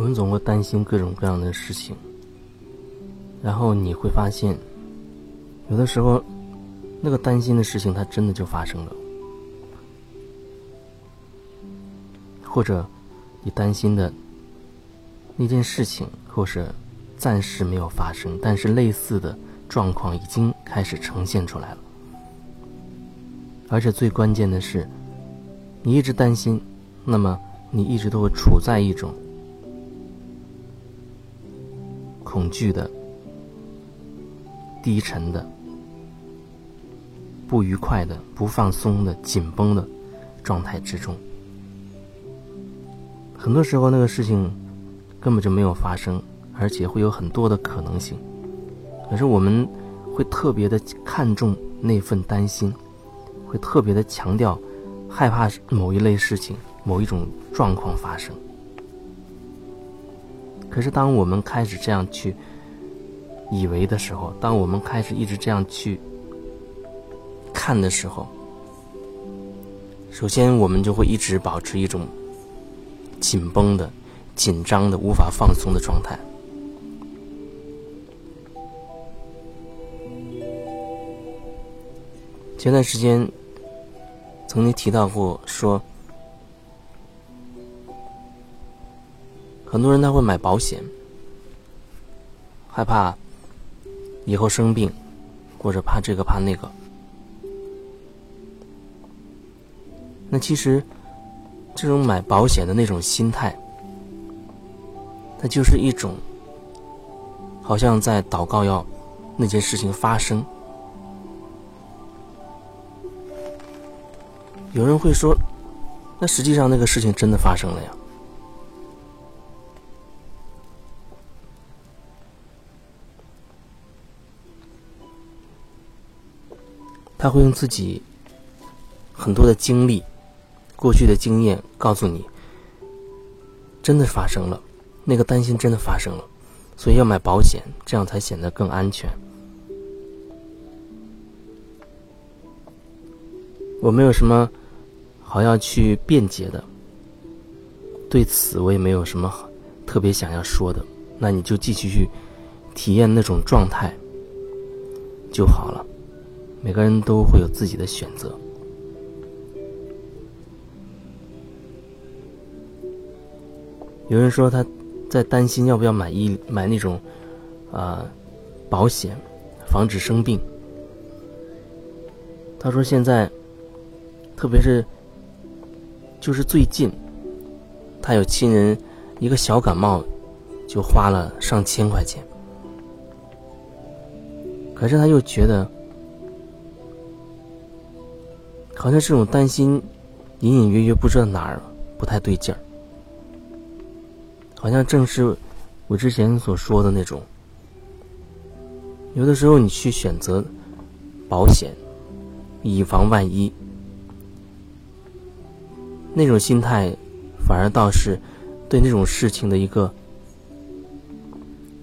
我们总会担心各种各样的事情，然后你会发现，有的时候，那个担心的事情它真的就发生了，或者你担心的那件事情，或是暂时没有发生，但是类似的状况已经开始呈现出来了，而且最关键的是，你一直担心，那么你一直都会处在一种。恐惧的、低沉的、不愉快的、不放松的、紧绷的状态之中。很多时候，那个事情根本就没有发生，而且会有很多的可能性。可是，我们会特别的看重那份担心，会特别的强调害怕某一类事情、某一种状况发生。可是，当我们开始这样去以为的时候，当我们开始一直这样去看的时候，首先我们就会一直保持一种紧绷的、紧张的、无法放松的状态。前段时间曾经提到过，说。很多人他会买保险，害怕以后生病，或者怕这个怕那个。那其实这种买保险的那种心态，它就是一种好像在祷告要那件事情发生。有人会说，那实际上那个事情真的发生了呀。他会用自己很多的经历、过去的经验告诉你，真的发生了，那个担心真的发生了，所以要买保险，这样才显得更安全。我没有什么好要去辩解的，对此我也没有什么特别想要说的，那你就继续去体验那种状态就好了。每个人都会有自己的选择。有人说他在担心要不要买医买那种啊保险，防止生病。他说现在，特别是就是最近，他有亲人一个小感冒就花了上千块钱，可是他又觉得。好像这种担心，隐隐约约不知道哪儿不太对劲儿。好像正是我之前所说的那种，有的时候你去选择保险，以防万一，那种心态反而倒是对那种事情的一个，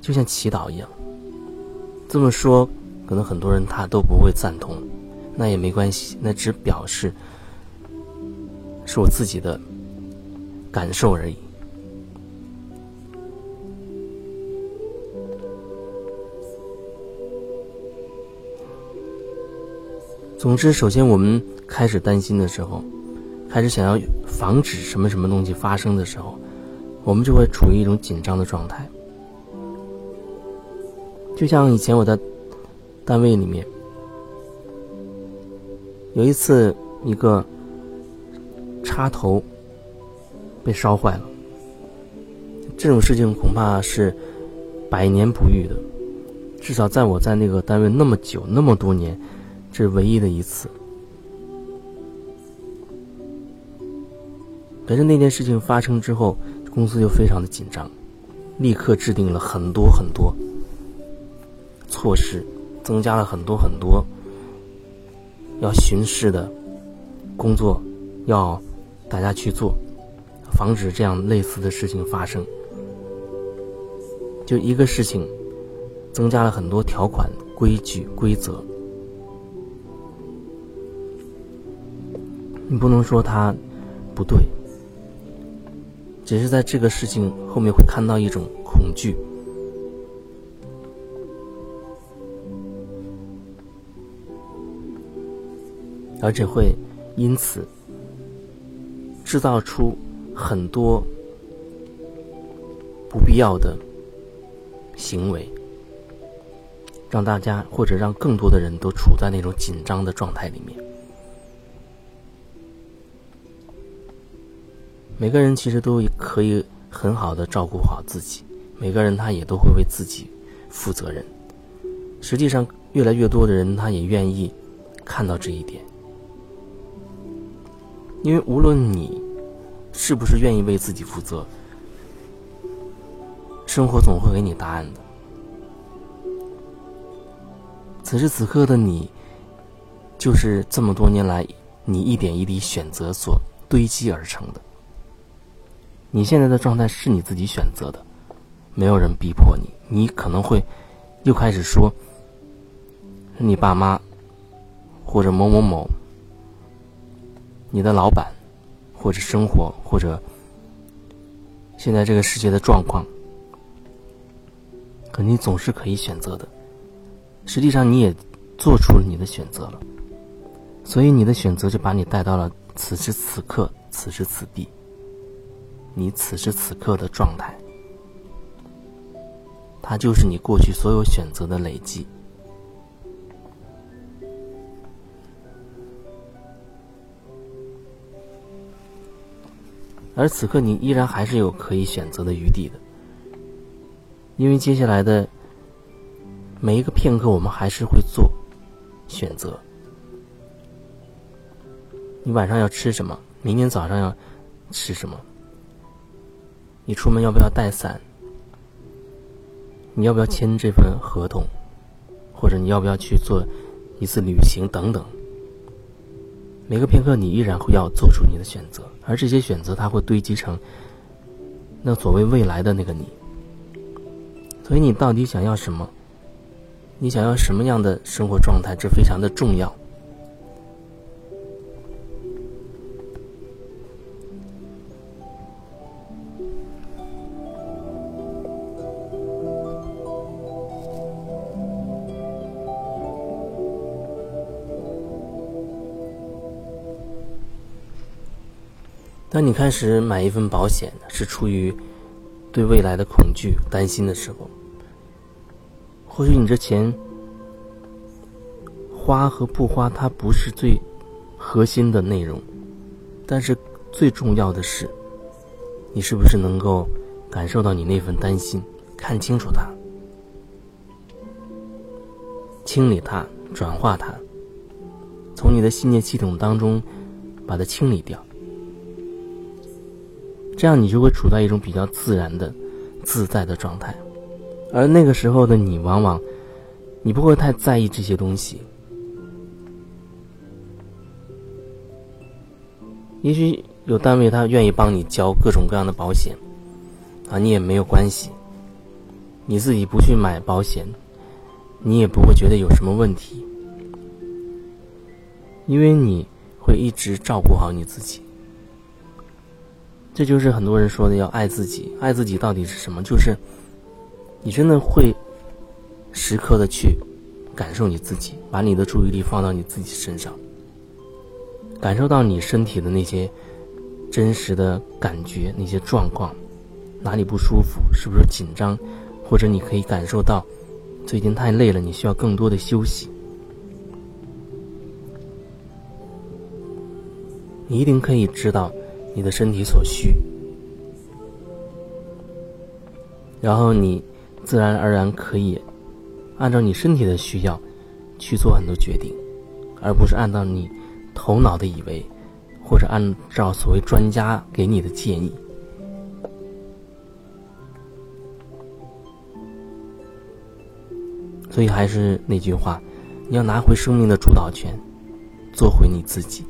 就像祈祷一样。这么说，可能很多人他都不会赞同。那也没关系，那只表示是我自己的感受而已。总之，首先我们开始担心的时候，开始想要防止什么什么东西发生的时候，我们就会处于一种紧张的状态。就像以前我在单位里面。有一次，一个插头被烧坏了，这种事情恐怕是百年不遇的。至少在我在那个单位那么久、那么多年，这是唯一的一次。可是那件事情发生之后，公司就非常的紧张，立刻制定了很多很多措施，增加了很多很多。要巡视的工作，要大家去做，防止这样类似的事情发生。就一个事情，增加了很多条款、规矩、规则。你不能说它不对，只是在这个事情后面会看到一种恐惧，而且会因此制造出很多不必要的行为，让大家或者让更多的人都处在那种紧张的状态里面。每个人其实都可以很好的照顾好自己，每个人他也都会为自己负责任。实际上，越来越多的人他也愿意看到这一点，因为无论你是不是愿意为自己负责，生活总会给你答案的。此时此刻的你，就是这么多年来你一点一滴选择所堆积而成的。你现在的状态是你自己选择的，没有人逼迫你。你可能会又开始说，你爸妈或者某某某，你的老板或者生活或者现在这个世界的状况，可你总是可以选择的。实际上，你也做出了你的选择了，所以你的选择就把你带到了此时此刻，此时此地。你此时此刻的状态，它就是你过去所有选择的累积，而此刻你依然还是有可以选择的余地的，因为接下来的每一个片刻，我们还是会做选择。你晚上要吃什么？明天早上要吃什么？你出门要不要带伞？你要不要签这份合同？或者你要不要去做一次旅行？等等。每个片刻，你依然会要做出你的选择，而这些选择，它会堆积成那所谓未来的那个你。所以，你到底想要什么？你想要什么样的生活状态？这非常的重要。当你开始买一份保险，是出于对未来的恐惧、担心的时候，或许你这钱花和不花，它不是最核心的内容，但是最重要的是，你是不是能够感受到你那份担心，看清楚它，清理它，转化它，从你的信念系统当中把它清理掉。这样，你就会处在一种比较自然的、自在的状态，而那个时候的你，往往你不会太在意这些东西。也许有单位他愿意帮你交各种各样的保险，啊，你也没有关系。你自己不去买保险，你也不会觉得有什么问题，因为你会一直照顾好你自己。这就是很多人说的要爱自己。爱自己到底是什么？就是你真的会时刻的去感受你自己，把你的注意力放到你自己身上，感受到你身体的那些真实的感觉、那些状况，哪里不舒服，是不是紧张，或者你可以感受到最近太累了，你需要更多的休息。你一定可以知道。你的身体所需，然后你自然而然可以按照你身体的需要去做很多决定，而不是按照你头脑的以为，或者按照所谓专家给你的建议。所以还是那句话，你要拿回生命的主导权，做回你自己。